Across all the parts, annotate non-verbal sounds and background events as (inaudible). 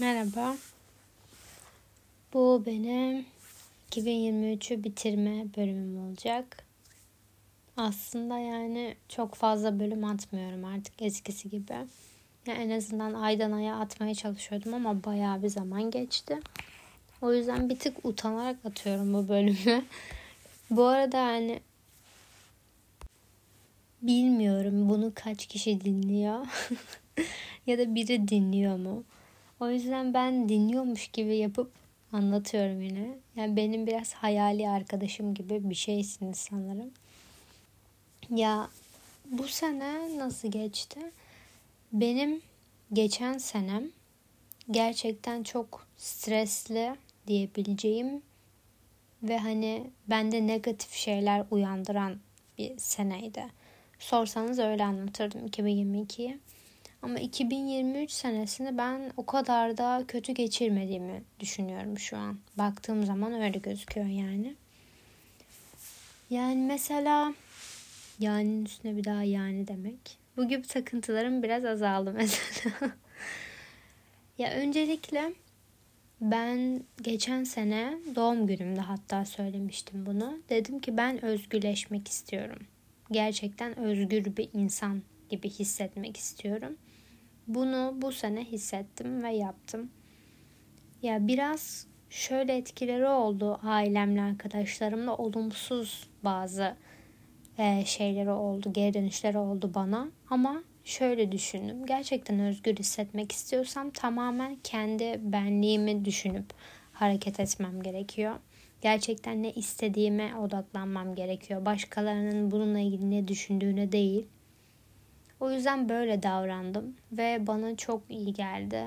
Merhaba. Bu benim 2023'ü bitirme bölümüm olacak. Aslında yani çok fazla bölüm atmıyorum artık eskisi gibi. Yani en azından aydan aya atmaya çalışıyordum ama bayağı bir zaman geçti. O yüzden bir tık utanarak atıyorum bu bölümü. (laughs) bu arada yani bilmiyorum bunu kaç kişi dinliyor (laughs) ya da biri dinliyor mu? O yüzden ben dinliyormuş gibi yapıp anlatıyorum yine. Yani benim biraz hayali arkadaşım gibi bir şeysiniz sanırım. Ya bu sene nasıl geçti? Benim geçen senem gerçekten çok stresli diyebileceğim ve hani bende negatif şeyler uyandıran bir seneydi. Sorsanız öyle anlatırdım 2022'yi. Ama 2023 senesini ben o kadar da kötü geçirmediğimi düşünüyorum şu an. Baktığım zaman öyle gözüküyor yani. Yani mesela yani üstüne bir daha yani demek. Bu gibi takıntılarım biraz azaldı (laughs) mesela. ya öncelikle ben geçen sene doğum günümde hatta söylemiştim bunu. Dedim ki ben özgürleşmek istiyorum. Gerçekten özgür bir insan gibi hissetmek istiyorum. Bunu bu sene hissettim ve yaptım. Ya biraz şöyle etkileri oldu ailemle arkadaşlarımla olumsuz bazı e, şeyleri oldu, geri dönüşleri oldu bana. Ama şöyle düşündüm. Gerçekten özgür hissetmek istiyorsam tamamen kendi benliğimi düşünüp hareket etmem gerekiyor. Gerçekten ne istediğime odaklanmam gerekiyor. Başkalarının bununla ilgili ne düşündüğüne değil. O yüzden böyle davrandım ve bana çok iyi geldi.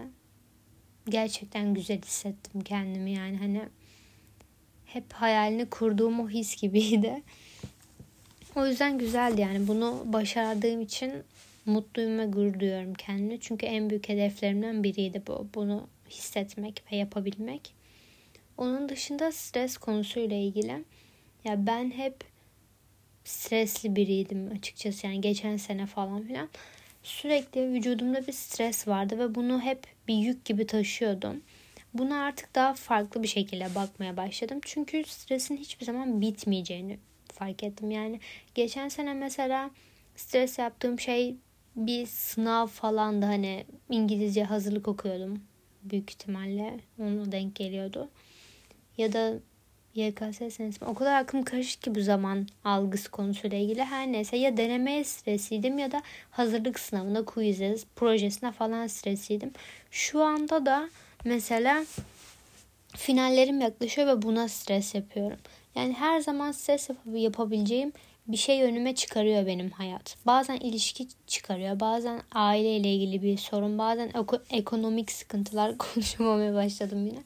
Gerçekten güzel hissettim kendimi yani hani hep hayalini kurduğum o his gibiydi. O yüzden güzeldi yani bunu başardığım için mutluyum ve gurur duyuyorum kendimi. Çünkü en büyük hedeflerimden biriydi bu. Bunu hissetmek ve yapabilmek. Onun dışında stres konusuyla ilgili ya ben hep stresli biriydim açıkçası yani geçen sene falan filan. Sürekli vücudumda bir stres vardı ve bunu hep bir yük gibi taşıyordum. Buna artık daha farklı bir şekilde bakmaya başladım. Çünkü stresin hiçbir zaman bitmeyeceğini fark ettim. Yani geçen sene mesela stres yaptığım şey bir sınav falan da hani İngilizce hazırlık okuyordum. Büyük ihtimalle ona denk geliyordu. Ya da YKS senesi o kadar aklım karışık ki bu zaman algısı konusuyla ilgili her neyse ya denemeye stresiydim ya da hazırlık sınavına quiz'e projesine falan stresiydim. Şu anda da mesela finallerim yaklaşıyor ve buna stres yapıyorum. Yani her zaman stres yapabileceğim bir şey önüme çıkarıyor benim hayat. Bazen ilişki çıkarıyor, bazen aileyle ilgili bir sorun, bazen ekonomik sıkıntılar (laughs) konuşmamaya başladım yine.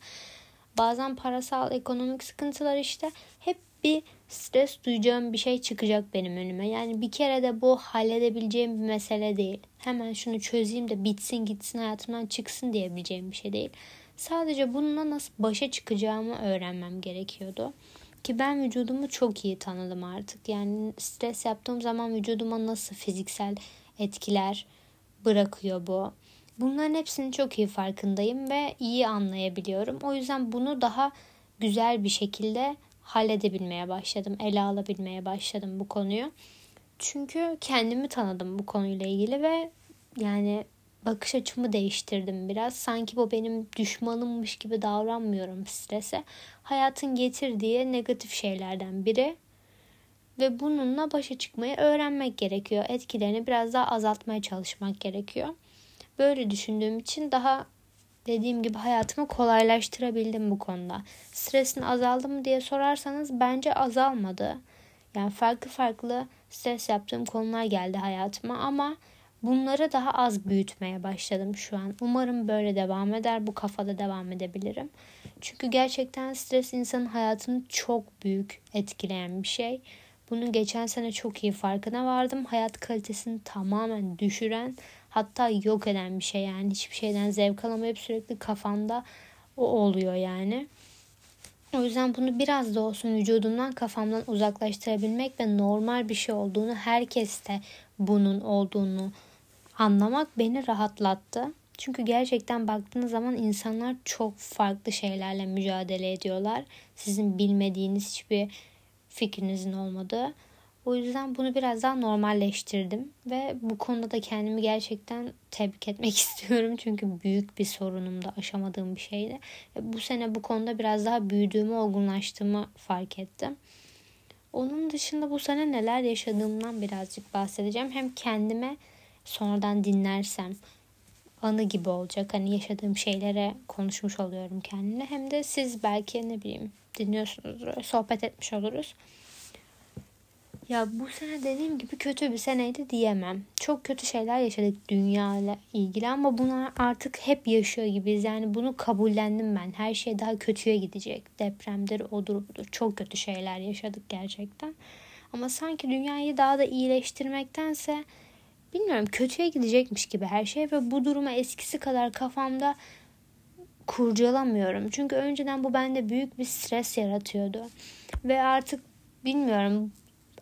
Bazen parasal, ekonomik sıkıntılar işte hep bir stres duyacağım bir şey çıkacak benim önüme. Yani bir kere de bu halledebileceğim bir mesele değil. Hemen şunu çözeyim de bitsin gitsin hayatımdan çıksın diyebileceğim bir şey değil. Sadece bununla nasıl başa çıkacağımı öğrenmem gerekiyordu. Ki ben vücudumu çok iyi tanıdım artık. Yani stres yaptığım zaman vücuduma nasıl fiziksel etkiler bırakıyor bu. Bunların hepsinin çok iyi farkındayım ve iyi anlayabiliyorum. O yüzden bunu daha güzel bir şekilde halledebilmeye başladım. Ele alabilmeye başladım bu konuyu. Çünkü kendimi tanıdım bu konuyla ilgili ve yani bakış açımı değiştirdim biraz. Sanki bu benim düşmanımmış gibi davranmıyorum strese. Hayatın getirdiği negatif şeylerden biri ve bununla başa çıkmayı öğrenmek gerekiyor. Etkilerini biraz daha azaltmaya çalışmak gerekiyor. Böyle düşündüğüm için daha dediğim gibi hayatımı kolaylaştırabildim bu konuda. Stresin azaldı mı diye sorarsanız bence azalmadı. Yani farklı farklı stres yaptığım konular geldi hayatıma ama bunları daha az büyütmeye başladım şu an. Umarım böyle devam eder. Bu kafada devam edebilirim. Çünkü gerçekten stres insanın hayatını çok büyük etkileyen bir şey. Bunun geçen sene çok iyi farkına vardım. Hayat kalitesini tamamen düşüren hatta yok eden bir şey yani hiçbir şeyden zevk alamayıp sürekli kafanda o oluyor yani. O yüzden bunu biraz da olsun vücudumdan kafamdan uzaklaştırabilmek ve normal bir şey olduğunu herkeste bunun olduğunu anlamak beni rahatlattı. Çünkü gerçekten baktığınız zaman insanlar çok farklı şeylerle mücadele ediyorlar. Sizin bilmediğiniz hiçbir fikrinizin olmadığı. O yüzden bunu biraz daha normalleştirdim ve bu konuda da kendimi gerçekten tebrik etmek (laughs) istiyorum. Çünkü büyük bir sorunumda aşamadığım bir şeydi. Bu sene bu konuda biraz daha büyüdüğümü, olgunlaştığımı fark ettim. Onun dışında bu sene neler yaşadığımdan birazcık bahsedeceğim. Hem kendime sonradan dinlersem anı gibi olacak. Hani yaşadığım şeylere konuşmuş oluyorum kendimle. Hem de siz belki ne bileyim dinliyorsunuz, sohbet etmiş oluruz. Ya bu sene dediğim gibi kötü bir seneydi diyemem. Çok kötü şeyler yaşadık dünya ile ilgili ama bunu artık hep yaşıyor gibiyiz. Yani bunu kabullendim ben. Her şey daha kötüye gidecek. Depremdir, odur budur. Çok kötü şeyler yaşadık gerçekten. Ama sanki dünyayı daha da iyileştirmektense bilmiyorum kötüye gidecekmiş gibi her şey ve bu duruma eskisi kadar kafamda kurcalamıyorum. Çünkü önceden bu bende büyük bir stres yaratıyordu. Ve artık bilmiyorum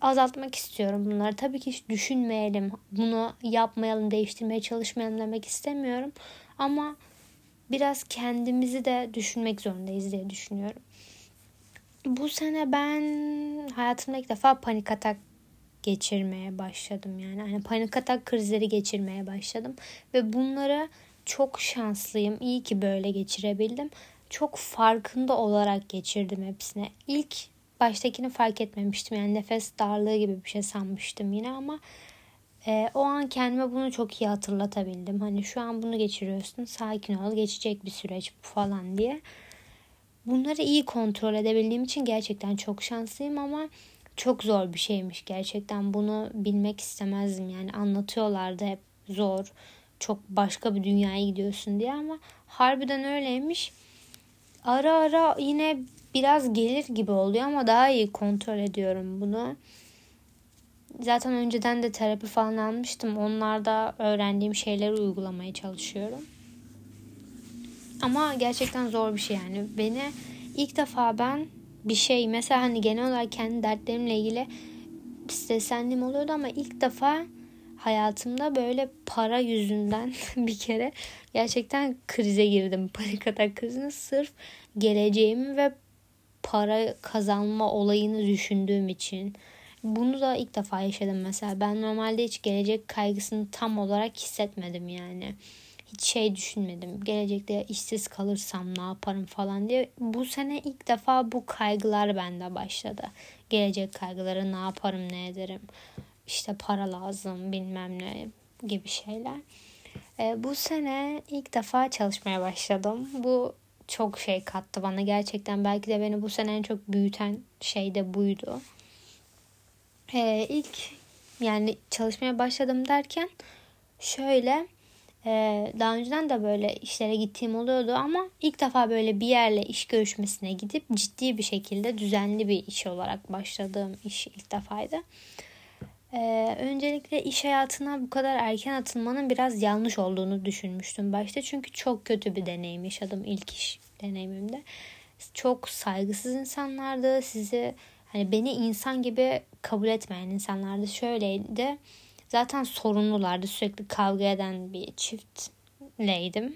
azaltmak istiyorum bunları. Tabii ki hiç düşünmeyelim, bunu yapmayalım, değiştirmeye çalışmayalım demek istemiyorum. Ama biraz kendimizi de düşünmek zorundayız diye düşünüyorum. Bu sene ben hayatımda ilk defa panik atak geçirmeye başladım yani. Hani panik atak krizleri geçirmeye başladım ve bunları çok şanslıyım. İyi ki böyle geçirebildim. Çok farkında olarak geçirdim hepsine. İlk baştakini fark etmemiştim. Yani nefes darlığı gibi bir şey sanmıştım yine ama e, o an kendime bunu çok iyi hatırlatabildim. Hani şu an bunu geçiriyorsun sakin ol geçecek bir süreç bu falan diye. Bunları iyi kontrol edebildiğim için gerçekten çok şanslıyım ama çok zor bir şeymiş gerçekten. Bunu bilmek istemezdim yani anlatıyorlardı hep zor. Çok başka bir dünyaya gidiyorsun diye ama harbiden öyleymiş. Ara ara yine biraz gelir gibi oluyor ama daha iyi kontrol ediyorum bunu. Zaten önceden de terapi falan almıştım. Onlarda öğrendiğim şeyleri uygulamaya çalışıyorum. Ama gerçekten zor bir şey yani. Beni ilk defa ben bir şey mesela hani genel olarak kendi dertlerimle ilgili streslendiğim oluyordu ama ilk defa hayatımda böyle para yüzünden (laughs) bir kere gerçekten krize girdim. Panik atak krizine sırf geleceğimi ve para kazanma olayını düşündüğüm için. Bunu da ilk defa yaşadım mesela. Ben normalde hiç gelecek kaygısını tam olarak hissetmedim yani. Hiç şey düşünmedim. Gelecekte işsiz kalırsam ne yaparım falan diye. Bu sene ilk defa bu kaygılar bende başladı. Gelecek kaygıları ne yaparım ne ederim. İşte para lazım bilmem ne gibi şeyler. E, bu sene ilk defa çalışmaya başladım. Bu çok şey kattı bana gerçekten. Belki de beni bu sene en çok büyüten şey de buydu. Ee, ilk yani çalışmaya başladım derken şöyle e, daha önceden de böyle işlere gittiğim oluyordu ama ilk defa böyle bir yerle iş görüşmesine gidip ciddi bir şekilde düzenli bir iş olarak başladığım iş ilk defaydı. Ee, öncelikle iş hayatına bu kadar erken atılmanın biraz yanlış olduğunu düşünmüştüm başta. Çünkü çok kötü bir deneyim yaşadım ilk iş deneyimimde. Çok saygısız insanlardı. Sizi hani beni insan gibi kabul etmeyen insanlardı. Şöyleydi. Zaten sorunlulardı. Sürekli kavga eden bir çiftleydim.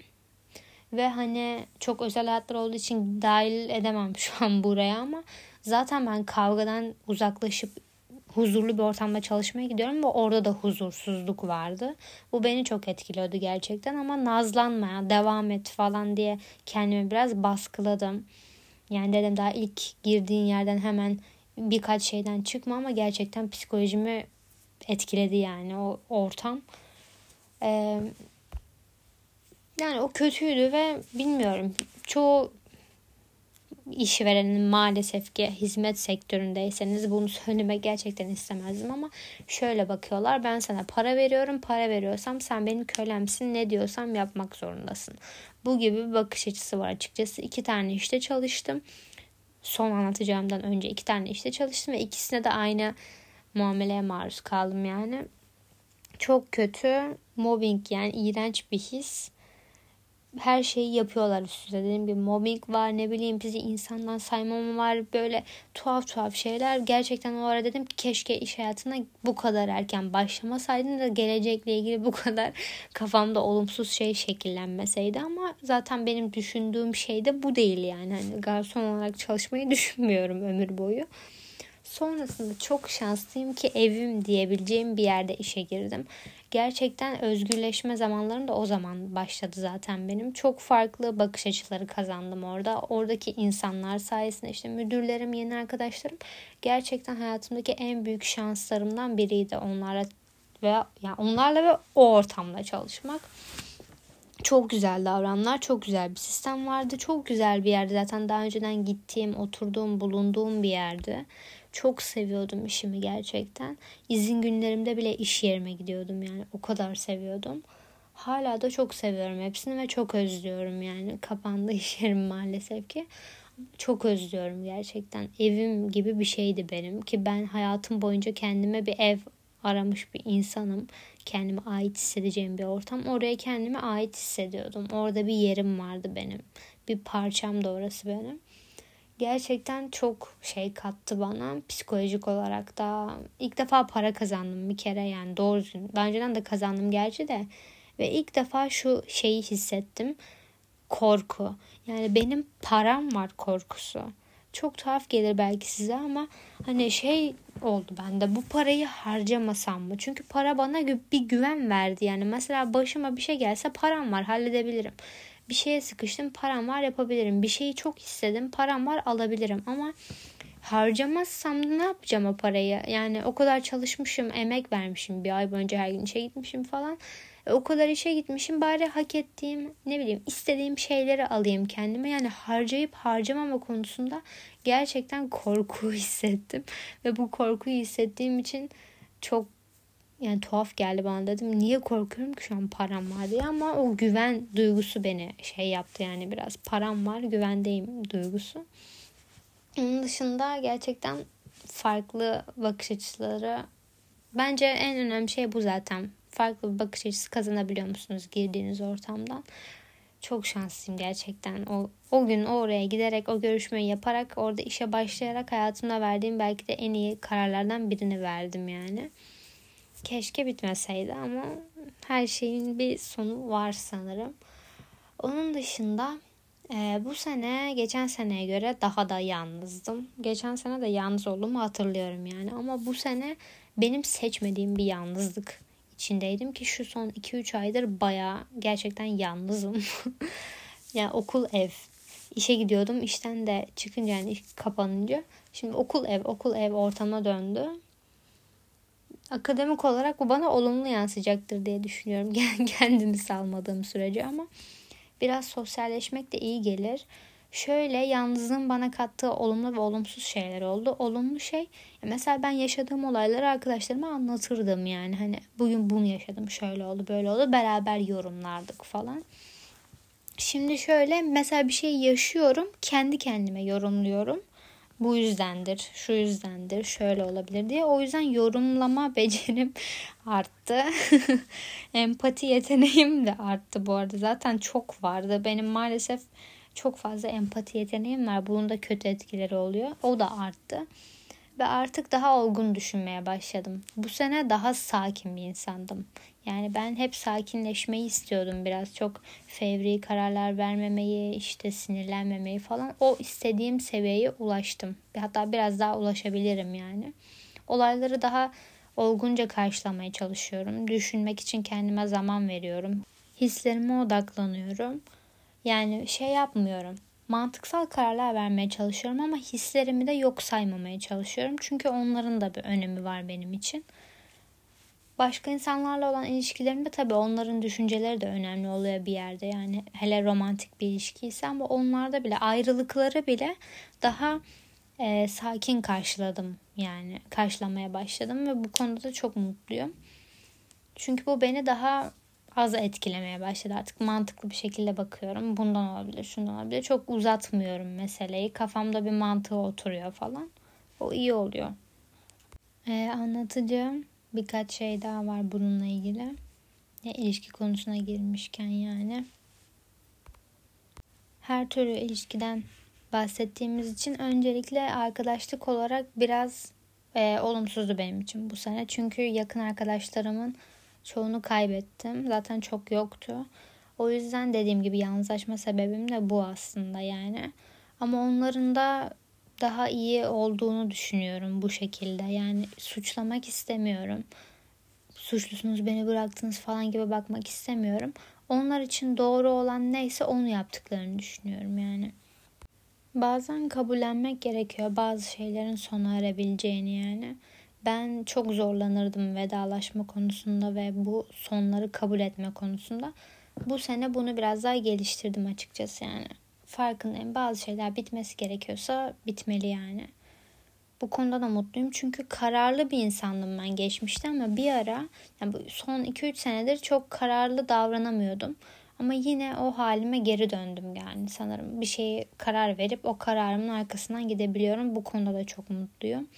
Ve hani çok özel hayatlar olduğu için dahil edemem şu an buraya ama zaten ben kavgadan uzaklaşıp huzurlu bir ortamda çalışmaya gidiyorum ve orada da huzursuzluk vardı. Bu beni çok etkiliyordu gerçekten ama nazlanmaya devam et falan diye kendimi biraz baskıladım. Yani dedim daha ilk girdiğin yerden hemen birkaç şeyden çıkma ama gerçekten psikolojimi etkiledi yani o ortam. Ee, yani o kötüydü ve bilmiyorum çoğu işverenin maalesef ki hizmet sektöründeyseniz bunu söylemek gerçekten istemezdim ama şöyle bakıyorlar ben sana para veriyorum para veriyorsam sen benim kölemsin ne diyorsam yapmak zorundasın. Bu gibi bir bakış açısı var açıkçası iki tane işte çalıştım son anlatacağımdan önce iki tane işte çalıştım ve ikisine de aynı muameleye maruz kaldım yani. Çok kötü mobbing yani iğrenç bir his her şeyi yapıyorlar üstüne. Dediğim gibi mobbing var ne bileyim bizi insandan saymam var böyle tuhaf tuhaf şeyler. Gerçekten o ara dedim ki keşke iş hayatına bu kadar erken başlamasaydım da gelecekle ilgili bu kadar kafamda olumsuz şey şekillenmeseydi ama zaten benim düşündüğüm şey de bu değil yani. Hani garson olarak çalışmayı düşünmüyorum ömür boyu. Sonrasında çok şanslıyım ki evim diyebileceğim bir yerde işe girdim. Gerçekten özgürleşme zamanlarım da o zaman başladı zaten benim. Çok farklı bakış açıları kazandım orada. Oradaki insanlar sayesinde işte müdürlerim, yeni arkadaşlarım gerçekten hayatımdaki en büyük şanslarımdan biriydi onlarla ve yani onlarla ve o ortamda çalışmak. Çok güzel davranlar, çok güzel bir sistem vardı. Çok güzel bir yerdi zaten daha önceden gittiğim, oturduğum, bulunduğum bir yerdi. Çok seviyordum işimi gerçekten. İzin günlerimde bile iş yerime gidiyordum yani. O kadar seviyordum. Hala da çok seviyorum hepsini ve çok özlüyorum yani. Kapandı (laughs) iş yerim maalesef ki. Çok özlüyorum gerçekten. Evim gibi bir şeydi benim ki ben hayatım boyunca kendime bir ev aramış bir insanım. Kendime ait hissedeceğim bir ortam. Oraya kendime ait hissediyordum. Orada bir yerim vardı benim. Bir parçam da orası benim gerçekten çok şey kattı bana. Psikolojik olarak da ilk defa para kazandım bir kere yani doğru daha önceden de kazandım gerçi de. Ve ilk defa şu şeyi hissettim. Korku. Yani benim param var korkusu. Çok tuhaf gelir belki size ama hani şey oldu bende. Bu parayı harcamasam mı? Çünkü para bana bir güven verdi yani. Mesela başıma bir şey gelse param var halledebilirim bir şeye sıkıştım param var yapabilirim. Bir şeyi çok istedim param var alabilirim ama harcamazsam ne yapacağım o parayı? Yani o kadar çalışmışım, emek vermişim bir ay boyunca her gün işe gitmişim falan. E, o kadar işe gitmişim bari hak ettiğim ne bileyim istediğim şeyleri alayım kendime. Yani harcayıp harcamama konusunda gerçekten korku (laughs) hissettim. Ve bu korkuyu hissettiğim için çok yani tuhaf geldi bana dedim. Niye korkuyorum ki şu an param var diye ama o güven duygusu beni şey yaptı yani biraz. Param var güvendeyim duygusu. Onun dışında gerçekten farklı bakış açıları bence en önemli şey bu zaten. Farklı bir bakış açısı kazanabiliyor musunuz girdiğiniz ortamdan? Çok şanslıyım gerçekten. O, o gün oraya giderek, o görüşmeyi yaparak, orada işe başlayarak hayatımda verdiğim belki de en iyi kararlardan birini verdim yani. Keşke bitmeseydi ama her şeyin bir sonu var sanırım. Onun dışında e, bu sene geçen seneye göre daha da yalnızdım. Geçen sene de yalnız olduğumu hatırlıyorum yani. Ama bu sene benim seçmediğim bir yalnızlık içindeydim ki şu son 2-3 aydır baya gerçekten yalnızım. (laughs) yani okul ev. İşe gidiyordum. işten de çıkınca yani kapanınca. Şimdi okul ev, okul ev ortama döndü akademik olarak bu bana olumlu yansıyacaktır diye düşünüyorum. (laughs) Kendimi salmadığım sürece ama biraz sosyalleşmek de iyi gelir. Şöyle yalnızlığın bana kattığı olumlu ve olumsuz şeyler oldu. Olumlu şey mesela ben yaşadığım olayları arkadaşlarıma anlatırdım yani hani bugün bunu yaşadım şöyle oldu böyle oldu beraber yorumlardık falan. Şimdi şöyle mesela bir şey yaşıyorum kendi kendime yorumluyorum bu yüzdendir, şu yüzdendir, şöyle olabilir diye. O yüzden yorumlama (laughs) becerim arttı. (laughs) Empati yeteneğim de arttı bu arada. Zaten çok vardı. Benim maalesef çok fazla empati yeteneğim var. Bunun da kötü etkileri oluyor. O da arttı. Ve artık daha olgun düşünmeye başladım. Bu sene daha sakin bir insandım. Yani ben hep sakinleşmeyi istiyordum biraz. Çok fevri kararlar vermemeyi, işte sinirlenmemeyi falan. O istediğim seviyeye ulaştım. Hatta biraz daha ulaşabilirim yani. Olayları daha olgunca karşılamaya çalışıyorum. Düşünmek için kendime zaman veriyorum. Hislerime odaklanıyorum. Yani şey yapmıyorum. Mantıksal kararlar vermeye çalışıyorum ama hislerimi de yok saymamaya çalışıyorum. Çünkü onların da bir önemi var benim için. Başka insanlarla olan ilişkilerimde tabii onların düşünceleri de önemli oluyor bir yerde. Yani hele romantik bir ilişkiyse ama onlarda bile ayrılıkları bile daha e, sakin karşıladım. Yani karşılamaya başladım ve bu konuda da çok mutluyum. Çünkü bu beni daha az etkilemeye başladı. Artık mantıklı bir şekilde bakıyorum. Bundan olabilir, şundan olabilir. Çok uzatmıyorum meseleyi. Kafamda bir mantığı oturuyor falan. O iyi oluyor. Ee, anlatacağım birkaç şey daha var bununla ilgili. Ya, ilişki konusuna girmişken yani. her türlü ilişkiden bahsettiğimiz için öncelikle arkadaşlık olarak biraz e, olumsuzdu benim için bu sene. Çünkü yakın arkadaşlarımın çoğunu kaybettim. Zaten çok yoktu. O yüzden dediğim gibi yalnızlaşma sebebim de bu aslında yani. Ama onların da daha iyi olduğunu düşünüyorum bu şekilde. Yani suçlamak istemiyorum. Suçlusunuz beni bıraktınız falan gibi bakmak istemiyorum. Onlar için doğru olan neyse onu yaptıklarını düşünüyorum yani. Bazen kabullenmek gerekiyor bazı şeylerin sona erebileceğini yani. Ben çok zorlanırdım vedalaşma konusunda ve bu sonları kabul etme konusunda. Bu sene bunu biraz daha geliştirdim açıkçası yani. Farkındayım bazı şeyler bitmesi gerekiyorsa bitmeli yani. Bu konuda da mutluyum çünkü kararlı bir insandım ben geçmişte ama bir ara yani son 2-3 senedir çok kararlı davranamıyordum. Ama yine o halime geri döndüm yani sanırım. Bir şeyi karar verip o kararımın arkasından gidebiliyorum. Bu konuda da çok mutluyum.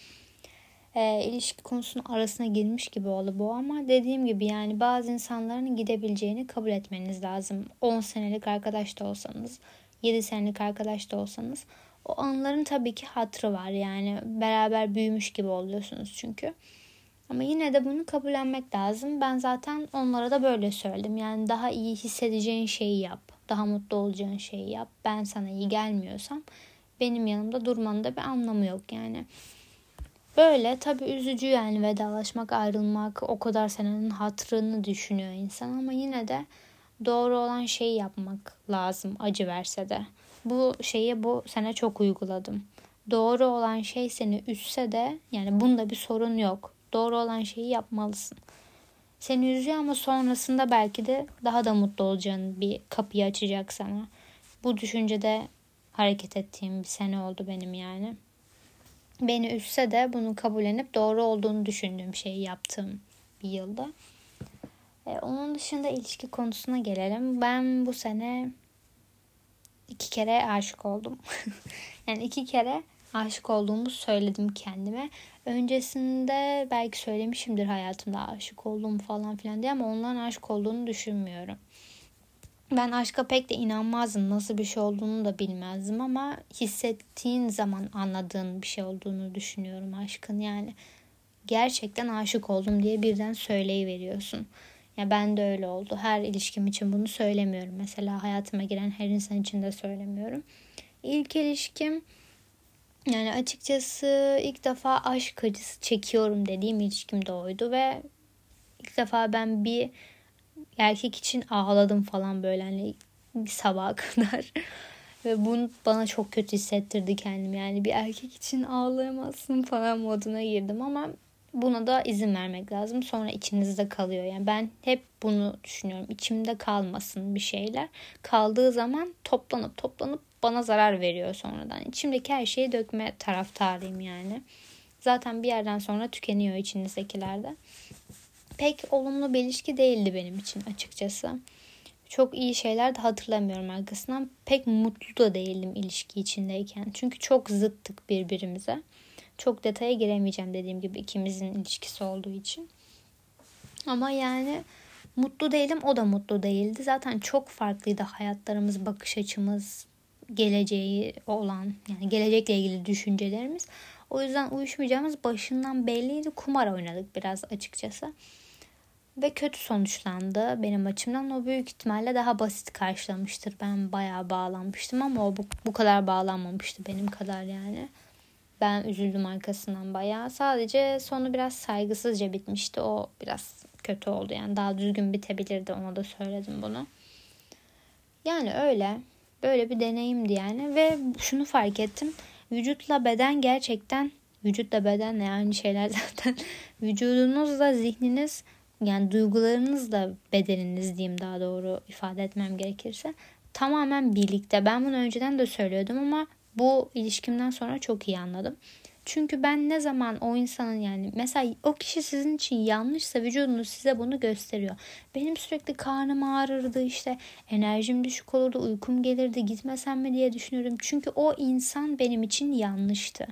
E, ilişki konusunun arasına girmiş gibi oldu bu ama dediğim gibi yani bazı insanların gidebileceğini kabul etmeniz lazım. 10 senelik arkadaş da olsanız, 7 senelik arkadaş da olsanız o anların tabii ki hatrı var yani beraber büyümüş gibi oluyorsunuz çünkü. Ama yine de bunu kabullenmek lazım. Ben zaten onlara da böyle söyledim. Yani daha iyi hissedeceğin şeyi yap. Daha mutlu olacağın şeyi yap. Ben sana iyi gelmiyorsam benim yanımda durmanın da bir anlamı yok yani. Böyle tabii üzücü yani vedalaşmak, ayrılmak, o kadar senenin hatırını düşünüyor insan ama yine de doğru olan şeyi yapmak lazım acı verse de. Bu şeyi bu sene çok uyguladım. Doğru olan şey seni üzse de yani bunda bir sorun yok. Doğru olan şeyi yapmalısın. Seni üzüyor ama sonrasında belki de daha da mutlu olacağın bir kapıyı açacak sana. Bu düşüncede hareket ettiğim bir sene oldu benim yani. Beni üzse de bunu kabullenip doğru olduğunu düşündüğüm şeyi yaptığım bir yılda. Ee, onun dışında ilişki konusuna gelelim. Ben bu sene iki kere aşık oldum. (laughs) yani iki kere aşık olduğumu söyledim kendime. Öncesinde belki söylemişimdir hayatımda aşık olduğum falan filan diye ama onların aşık olduğunu düşünmüyorum. Ben aşka pek de inanmazdım. Nasıl bir şey olduğunu da bilmezdim ama hissettiğin zaman anladığın bir şey olduğunu düşünüyorum aşkın. Yani gerçekten aşık oldum diye birden söyleyiveriyorsun. Ya ben de öyle oldu. Her ilişkim için bunu söylemiyorum. Mesela hayatıma giren her insan için de söylemiyorum. İlk ilişkim yani açıkçası ilk defa aşk acısı çekiyorum dediğim ilişkim de oydu ve ilk defa ben bir erkek için ağladım falan böyle hani sabaha (laughs) kadar. Ve bunu bana çok kötü hissettirdi kendim. Yani bir erkek için ağlayamazsın falan moduna girdim ama buna da izin vermek lazım. Sonra içinizde kalıyor. Yani ben hep bunu düşünüyorum. İçimde kalmasın bir şeyler. Kaldığı zaman toplanıp toplanıp bana zarar veriyor sonradan. İçimdeki her şeyi dökme taraftarıyım yani. Zaten bir yerden sonra tükeniyor içinizdekilerde. Pek olumlu bir ilişki değildi benim için açıkçası. Çok iyi şeyler de hatırlamıyorum arkasından. Pek mutlu da değildim ilişki içindeyken. Çünkü çok zıttık birbirimize. Çok detaya giremeyeceğim dediğim gibi ikimizin ilişkisi olduğu için. Ama yani mutlu değilim o da mutlu değildi. Zaten çok farklıydı hayatlarımız, bakış açımız, geleceği olan yani gelecekle ilgili düşüncelerimiz. O yüzden uyuşmayacağımız başından belliydi. Kumar oynadık biraz açıkçası. Ve kötü sonuçlandı benim açımdan. O büyük ihtimalle daha basit karşılamıştır. Ben bayağı bağlanmıştım ama o bu, bu kadar bağlanmamıştı benim kadar yani. Ben üzüldüm arkasından bayağı. Sadece sonu biraz saygısızca bitmişti. O biraz kötü oldu yani. Daha düzgün bitebilirdi. Ona da söyledim bunu. Yani öyle. Böyle bir deneyimdi yani. Ve şunu fark ettim. Vücutla beden gerçekten vücutla beden ne aynı şeyler (laughs) zaten. Vücudunuzla zihniniz yani duygularınızla bedeniniz diyeyim daha doğru ifade etmem gerekirse tamamen birlikte. Ben bunu önceden de söylüyordum ama bu ilişkimden sonra çok iyi anladım. Çünkü ben ne zaman o insanın yani mesela o kişi sizin için yanlışsa vücudunuz size bunu gösteriyor. Benim sürekli karnım ağrırdı işte enerjim düşük olurdu uykum gelirdi gitmesem mi diye düşünüyorum. Çünkü o insan benim için yanlıştı.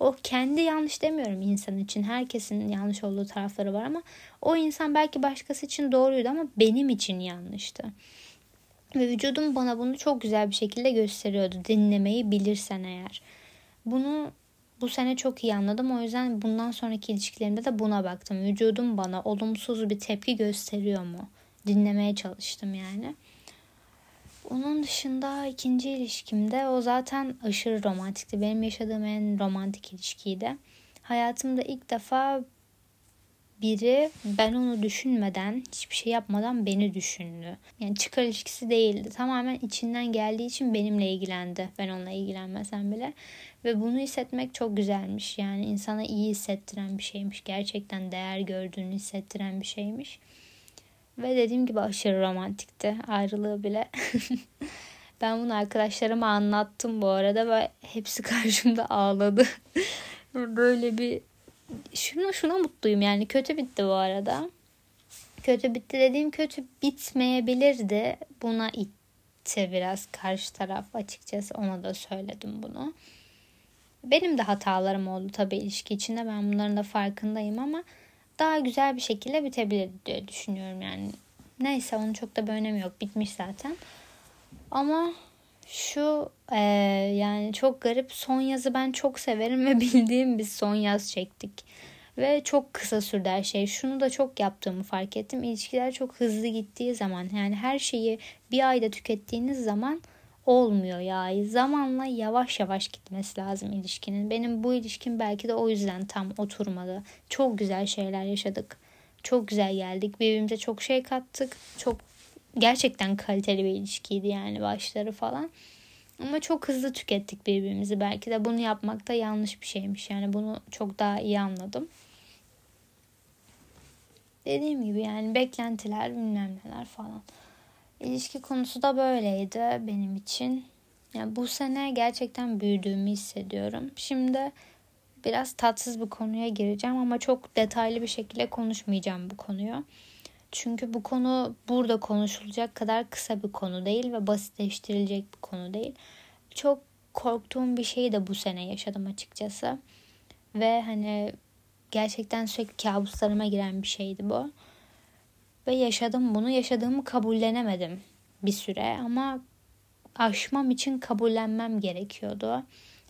O kendi yanlış demiyorum insan için. Herkesin yanlış olduğu tarafları var ama o insan belki başkası için doğruydu ama benim için yanlıştı. Ve vücudum bana bunu çok güzel bir şekilde gösteriyordu. Dinlemeyi bilirsen eğer. Bunu bu sene çok iyi anladım. O yüzden bundan sonraki ilişkilerimde de buna baktım. Vücudum bana olumsuz bir tepki gösteriyor mu? Dinlemeye çalıştım yani. Onun dışında ikinci ilişkimde o zaten aşırı romantikti. Benim yaşadığım en romantik ilişkiydi. Hayatımda ilk defa biri ben onu düşünmeden, hiçbir şey yapmadan beni düşündü. Yani çıkar ilişkisi değildi. Tamamen içinden geldiği için benimle ilgilendi. Ben onunla ilgilenmesem bile. Ve bunu hissetmek çok güzelmiş. Yani insana iyi hissettiren bir şeymiş. Gerçekten değer gördüğünü hissettiren bir şeymiş. Ve dediğim gibi aşırı romantikti. Ayrılığı bile. (laughs) ben bunu arkadaşlarıma anlattım bu arada ve hepsi (laughs) karşımda ağladı. (laughs) Böyle bir şuna şuna mutluyum yani kötü bitti bu arada. Kötü bitti dediğim kötü bitmeyebilirdi. Buna itti biraz karşı taraf açıkçası ona da söyledim bunu. Benim de hatalarım oldu tabii ilişki içinde ben bunların da farkındayım ama daha güzel bir şekilde bitebilir diye düşünüyorum yani. Neyse onun çok da bir önemi yok bitmiş zaten. Ama şu e, yani çok garip son yazı ben çok severim ve (laughs) bildiğim bir son yaz çektik. Ve çok kısa sürdü her şey. Şunu da çok yaptığımı fark ettim. İlişkiler çok hızlı gittiği zaman yani her şeyi bir ayda tükettiğiniz zaman olmuyor ya. Zamanla yavaş yavaş gitmesi lazım ilişkinin. Benim bu ilişkim belki de o yüzden tam oturmadı. Çok güzel şeyler yaşadık. Çok güzel geldik. Birbirimize çok şey kattık. Çok gerçekten kaliteli bir ilişkiydi yani başları falan. Ama çok hızlı tükettik birbirimizi. Belki de bunu yapmak da yanlış bir şeymiş. Yani bunu çok daha iyi anladım. Dediğim gibi yani beklentiler bilmem neler falan. İlişki konusu da böyleydi benim için. Yani bu sene gerçekten büyüdüğümü hissediyorum. Şimdi biraz tatsız bir konuya gireceğim ama çok detaylı bir şekilde konuşmayacağım bu konuyu. Çünkü bu konu burada konuşulacak kadar kısa bir konu değil ve basitleştirilecek bir konu değil. Çok korktuğum bir şeyi de bu sene yaşadım açıkçası. Ve hani gerçekten sürekli kabuslarıma giren bir şeydi bu. Ve yaşadım bunu. Yaşadığımı kabullenemedim bir süre ama aşmam için kabullenmem gerekiyordu.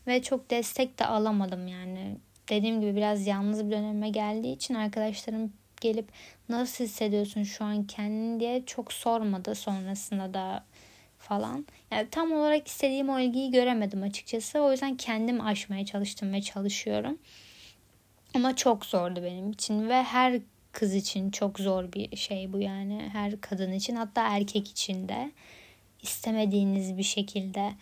Ve çok destek de alamadım yani. Dediğim gibi biraz yalnız bir döneme geldiği için arkadaşlarım gelip nasıl hissediyorsun şu an kendini diye çok sormadı sonrasında da falan. Yani tam olarak istediğim o ilgiyi göremedim açıkçası. O yüzden kendim aşmaya çalıştım ve çalışıyorum. Ama çok zordu benim için ve her kız için çok zor bir şey bu yani. Her kadın için hatta erkek için de istemediğiniz bir şekilde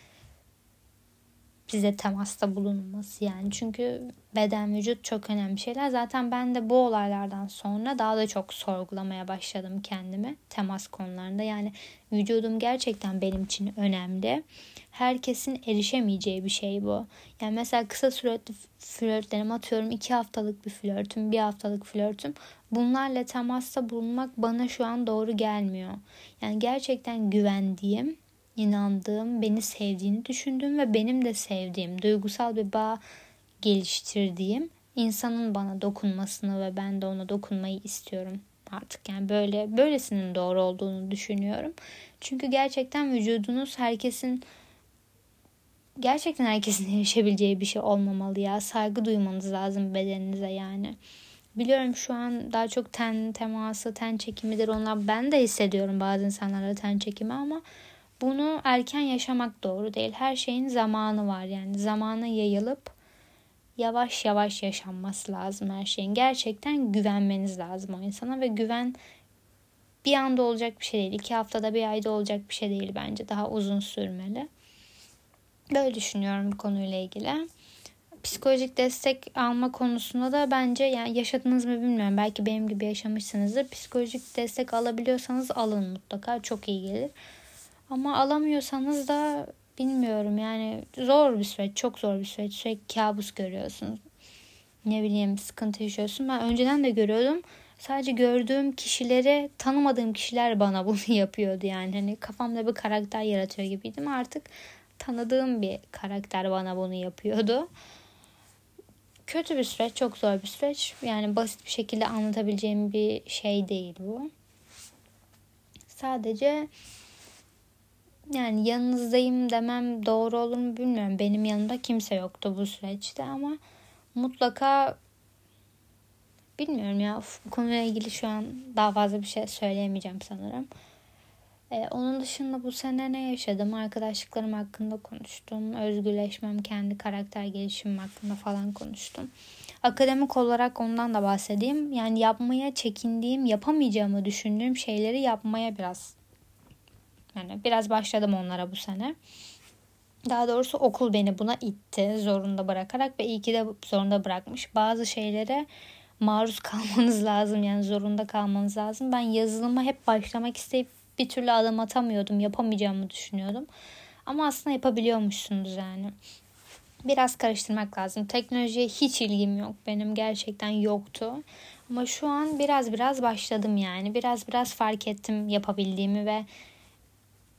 size temasta bulunması yani. Çünkü beden vücut çok önemli şeyler. Zaten ben de bu olaylardan sonra daha da çok sorgulamaya başladım kendimi temas konularında. Yani vücudum gerçekten benim için önemli. Herkesin erişemeyeceği bir şey bu. Yani mesela kısa süratli flörtlerim atıyorum iki haftalık bir flörtüm, bir haftalık flörtüm. Bunlarla temasta bulunmak bana şu an doğru gelmiyor. Yani gerçekten güvendiğim inandığım, beni sevdiğini düşündüğüm ve benim de sevdiğim, duygusal bir bağ geliştirdiğim insanın bana dokunmasını ve ben de ona dokunmayı istiyorum artık. Yani böyle böylesinin doğru olduğunu düşünüyorum. Çünkü gerçekten vücudunuz herkesin gerçekten herkesin (laughs) erişebileceği bir şey olmamalı ya. Saygı duymanız lazım bedeninize yani. Biliyorum şu an daha çok ten teması, ten çekimidir onlar. Ben de hissediyorum bazı insanlarda ten çekimi ama bunu erken yaşamak doğru değil. Her şeyin zamanı var yani zamanı yayılıp yavaş yavaş yaşanması lazım her şeyin. Gerçekten güvenmeniz lazım o insana ve güven bir anda olacak bir şey değil. İki haftada bir ayda olacak bir şey değil bence. Daha uzun sürmeli. Böyle düşünüyorum bu konuyla ilgili. Psikolojik destek alma konusunda da bence yani yaşadınız mı bilmiyorum. Belki benim gibi yaşamışsınızdır. Psikolojik destek alabiliyorsanız alın mutlaka. Çok iyi gelir. Ama alamıyorsanız da bilmiyorum yani zor bir süreç. Çok zor bir süreç. Sürekli kabus görüyorsunuz. Ne bileyim sıkıntı yaşıyorsun. Ben önceden de görüyordum. Sadece gördüğüm kişileri tanımadığım kişiler bana (laughs) bunu yapıyordu yani. Hani kafamda bir karakter yaratıyor gibiydim. Artık tanıdığım bir karakter bana bunu yapıyordu. Kötü bir süreç, çok zor bir süreç. Yani basit bir şekilde anlatabileceğim bir şey değil bu. Sadece yani yanınızdayım demem doğru olur mu bilmiyorum. Benim yanımda kimse yoktu bu süreçte ama mutlaka bilmiyorum ya bu konuyla ilgili şu an daha fazla bir şey söyleyemeyeceğim sanırım. Ee, onun dışında bu sene ne yaşadım? Arkadaşlıklarım hakkında konuştum. Özgürleşmem, kendi karakter gelişimim hakkında falan konuştum. Akademik olarak ondan da bahsedeyim. Yani yapmaya çekindiğim, yapamayacağımı düşündüğüm şeyleri yapmaya biraz yani biraz başladım onlara bu sene. Daha doğrusu okul beni buna itti zorunda bırakarak ve iyi ki de zorunda bırakmış. Bazı şeylere maruz (laughs) kalmanız lazım yani zorunda kalmanız lazım. Ben yazılıma hep başlamak isteyip bir türlü adım atamıyordum. Yapamayacağımı düşünüyordum. Ama aslında yapabiliyormuşsunuz yani. Biraz karıştırmak lazım. Teknolojiye hiç ilgim yok. Benim gerçekten yoktu. Ama şu an biraz biraz başladım yani. Biraz biraz fark ettim yapabildiğimi ve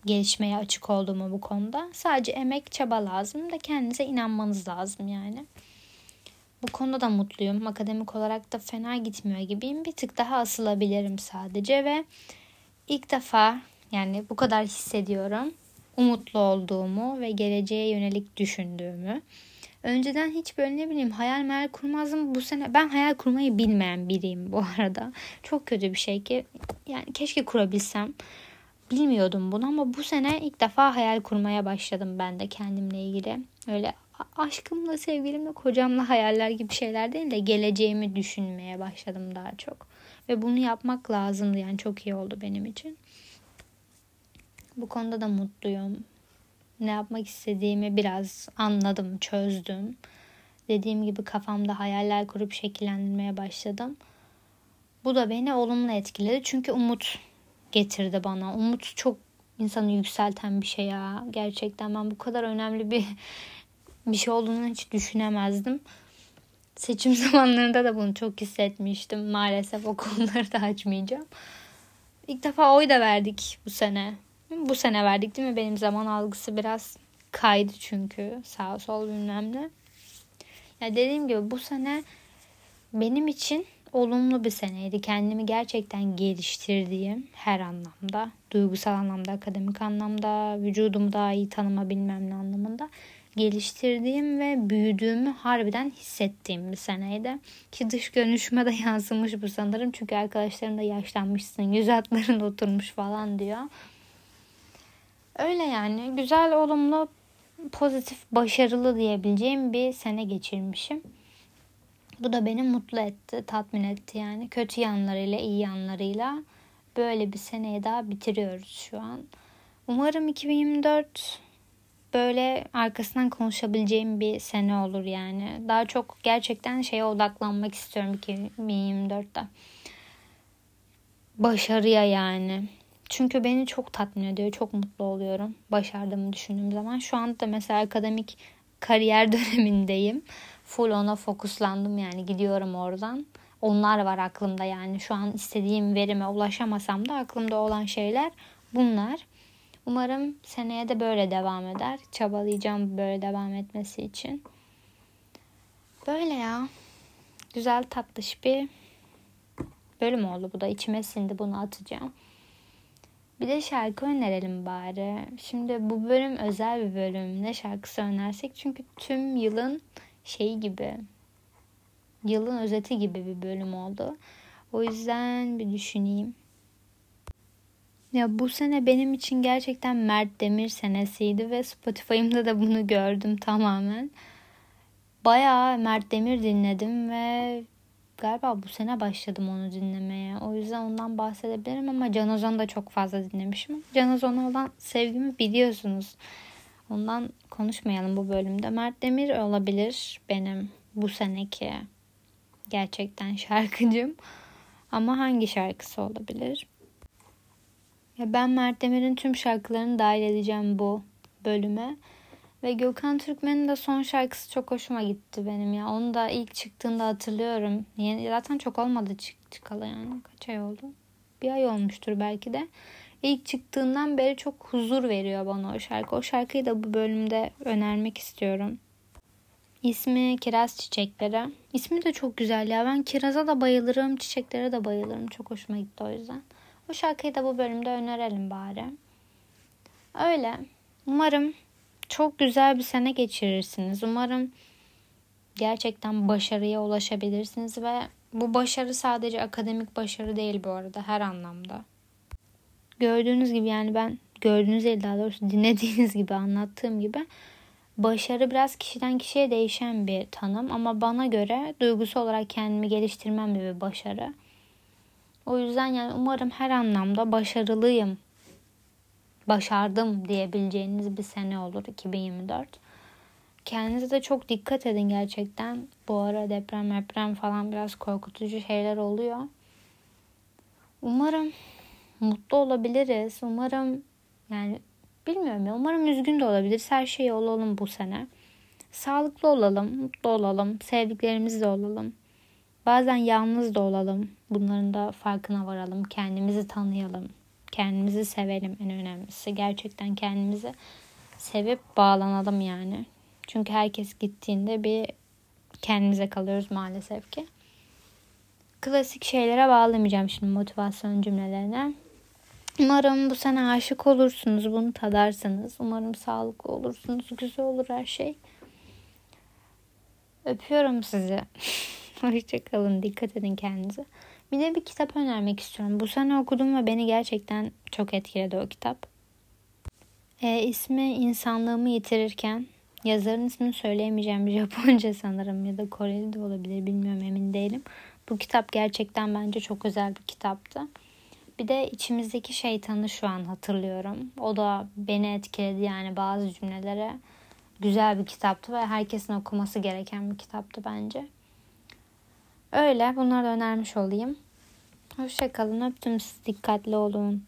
gelişmeye açık olduğumu bu konuda. Sadece emek, çaba lazım da kendinize inanmanız lazım yani. Bu konuda da mutluyum. Akademik olarak da fena gitmiyor gibiyim. Bir tık daha asılabilirim sadece ve ilk defa yani bu kadar hissediyorum. Umutlu olduğumu ve geleceğe yönelik düşündüğümü. Önceden hiç böyle ne bileyim hayal meyal kurmazdım. Bu sene ben hayal kurmayı bilmeyen biriyim bu arada. Çok kötü bir şey ki yani keşke kurabilsem. Bilmiyordum bunu ama bu sene ilk defa hayal kurmaya başladım ben de kendimle ilgili. Öyle aşkımla, sevgilimle, kocamla hayaller gibi şeyler değil de geleceğimi düşünmeye başladım daha çok. Ve bunu yapmak lazımdı yani çok iyi oldu benim için. Bu konuda da mutluyum. Ne yapmak istediğimi biraz anladım, çözdüm. Dediğim gibi kafamda hayaller kurup şekillendirmeye başladım. Bu da beni olumlu etkiledi. Çünkü umut getirdi bana. Umut çok insanı yükselten bir şey ya. Gerçekten ben bu kadar önemli bir (laughs) bir şey olduğunu hiç düşünemezdim. Seçim (laughs) zamanlarında da bunu çok hissetmiştim. Maalesef o konuları da açmayacağım. İlk defa oy da verdik bu sene. Bu sene verdik değil mi? Benim zaman algısı biraz kaydı çünkü. Sağ sol bilmem ne. Ya dediğim gibi bu sene benim için olumlu bir seneydi. Kendimi gerçekten geliştirdiğim her anlamda. Duygusal anlamda, akademik anlamda, vücudumu daha iyi tanıma bilmem ne anlamında geliştirdiğim ve büyüdüğümü harbiden hissettiğim bir seneydi. Ki dış görünüşüme de (laughs) yansımış bu sanırım. Çünkü arkadaşlarım da yaşlanmışsın, yüz hatların oturmuş falan diyor. Öyle yani güzel, olumlu, pozitif, başarılı diyebileceğim bir sene geçirmişim. Bu da beni mutlu etti, tatmin etti yani. Kötü yanlarıyla, iyi yanlarıyla böyle bir seneye daha bitiriyoruz şu an. Umarım 2024 böyle arkasından konuşabileceğim bir sene olur yani. Daha çok gerçekten şeye odaklanmak istiyorum 2024'te. Başarıya yani. Çünkü beni çok tatmin ediyor. Çok mutlu oluyorum. Başardığımı düşündüğüm zaman. Şu anda mesela akademik kariyer (laughs) dönemindeyim. Full ona fokuslandım yani gidiyorum oradan. Onlar var aklımda yani şu an istediğim verime ulaşamasam da aklımda olan şeyler bunlar. Umarım seneye de böyle devam eder. Çabalayacağım böyle devam etmesi için. Böyle ya. Güzel tatlış bir bölüm oldu bu da. içime sindi bunu atacağım. Bir de şarkı önerelim bari. Şimdi bu bölüm özel bir bölüm. Ne şarkısı önersek? Çünkü tüm yılın şeyi gibi. Yılın özeti gibi bir bölüm oldu. O yüzden bir düşüneyim. Ya bu sene benim için gerçekten Mert Demir senesiydi ve Spotify'ımda da bunu gördüm tamamen. Bayağı Mert Demir dinledim ve galiba bu sene başladım onu dinlemeye. O yüzden ondan bahsedebilirim ama Can Ozan'ı da çok fazla dinlemişim. Can Ozan'a olan sevgimi biliyorsunuz. Ondan konuşmayalım bu bölümde. Mert Demir olabilir benim bu seneki gerçekten şarkıcım. Ama hangi şarkısı olabilir? Ya ben Mert Demir'in tüm şarkılarını dahil edeceğim bu bölüme. Ve Gökhan Türkmen'in de son şarkısı çok hoşuma gitti benim ya. Onu da ilk çıktığında hatırlıyorum. Yeni, zaten çok olmadı çık, çıkalı yani. Kaç ay oldu? Bir ay olmuştur belki de. İlk çıktığından beri çok huzur veriyor bana o şarkı. O şarkıyı da bu bölümde önermek istiyorum. İsmi Kiraz Çiçekleri. İsmi de çok güzel ya. Ben kiraza da bayılırım, çiçeklere de bayılırım. Çok hoşuma gitti o yüzden. Bu şarkıyı da bu bölümde önerelim bari. Öyle. Umarım çok güzel bir sene geçirirsiniz. Umarım gerçekten başarıya ulaşabilirsiniz ve bu başarı sadece akademik başarı değil bu arada her anlamda. Gördüğünüz gibi yani ben gördüğünüz değil daha doğrusu dinlediğiniz gibi anlattığım gibi başarı biraz kişiden kişiye değişen bir tanım ama bana göre duygusal olarak kendimi geliştirmem bir başarı. O yüzden yani umarım her anlamda başarılıyım, başardım diyebileceğiniz bir sene olur 2024. Kendinize de çok dikkat edin gerçekten. Bu ara deprem deprem falan biraz korkutucu şeyler oluyor. Umarım mutlu olabiliriz. Umarım yani bilmiyorum ya umarım üzgün de olabiliriz. Her şey olalım bu sene. Sağlıklı olalım, mutlu olalım, sevdiklerimizle olalım. Bazen yalnız da olalım. Bunların da farkına varalım. Kendimizi tanıyalım. Kendimizi sevelim en önemlisi. Gerçekten kendimizi sevip bağlanalım yani. Çünkü herkes gittiğinde bir kendimize kalıyoruz maalesef ki. Klasik şeylere bağlamayacağım şimdi motivasyon cümlelerine. Umarım bu sene aşık olursunuz, bunu tadarsınız. Umarım sağlıklı olursunuz, güzel olur her şey. Öpüyorum sizi. (laughs) Hoşçakalın, dikkat edin kendinize. Bir de bir kitap önermek istiyorum. Bu sene okudum ve beni gerçekten çok etkiledi o kitap. E, ismi İnsanlığımı Yitirirken. Yazarın ismini söyleyemeyeceğim. (laughs) Japonca sanırım ya da Koreli de olabilir bilmiyorum emin değilim. Bu kitap gerçekten bence çok özel bir kitaptı. Bir de içimizdeki şeytanı şu an hatırlıyorum. O da beni etkiledi yani bazı cümlelere. Güzel bir kitaptı ve herkesin okuması gereken bir kitaptı bence. Öyle bunları da önermiş olayım. Hoşçakalın öptüm siz dikkatli olun.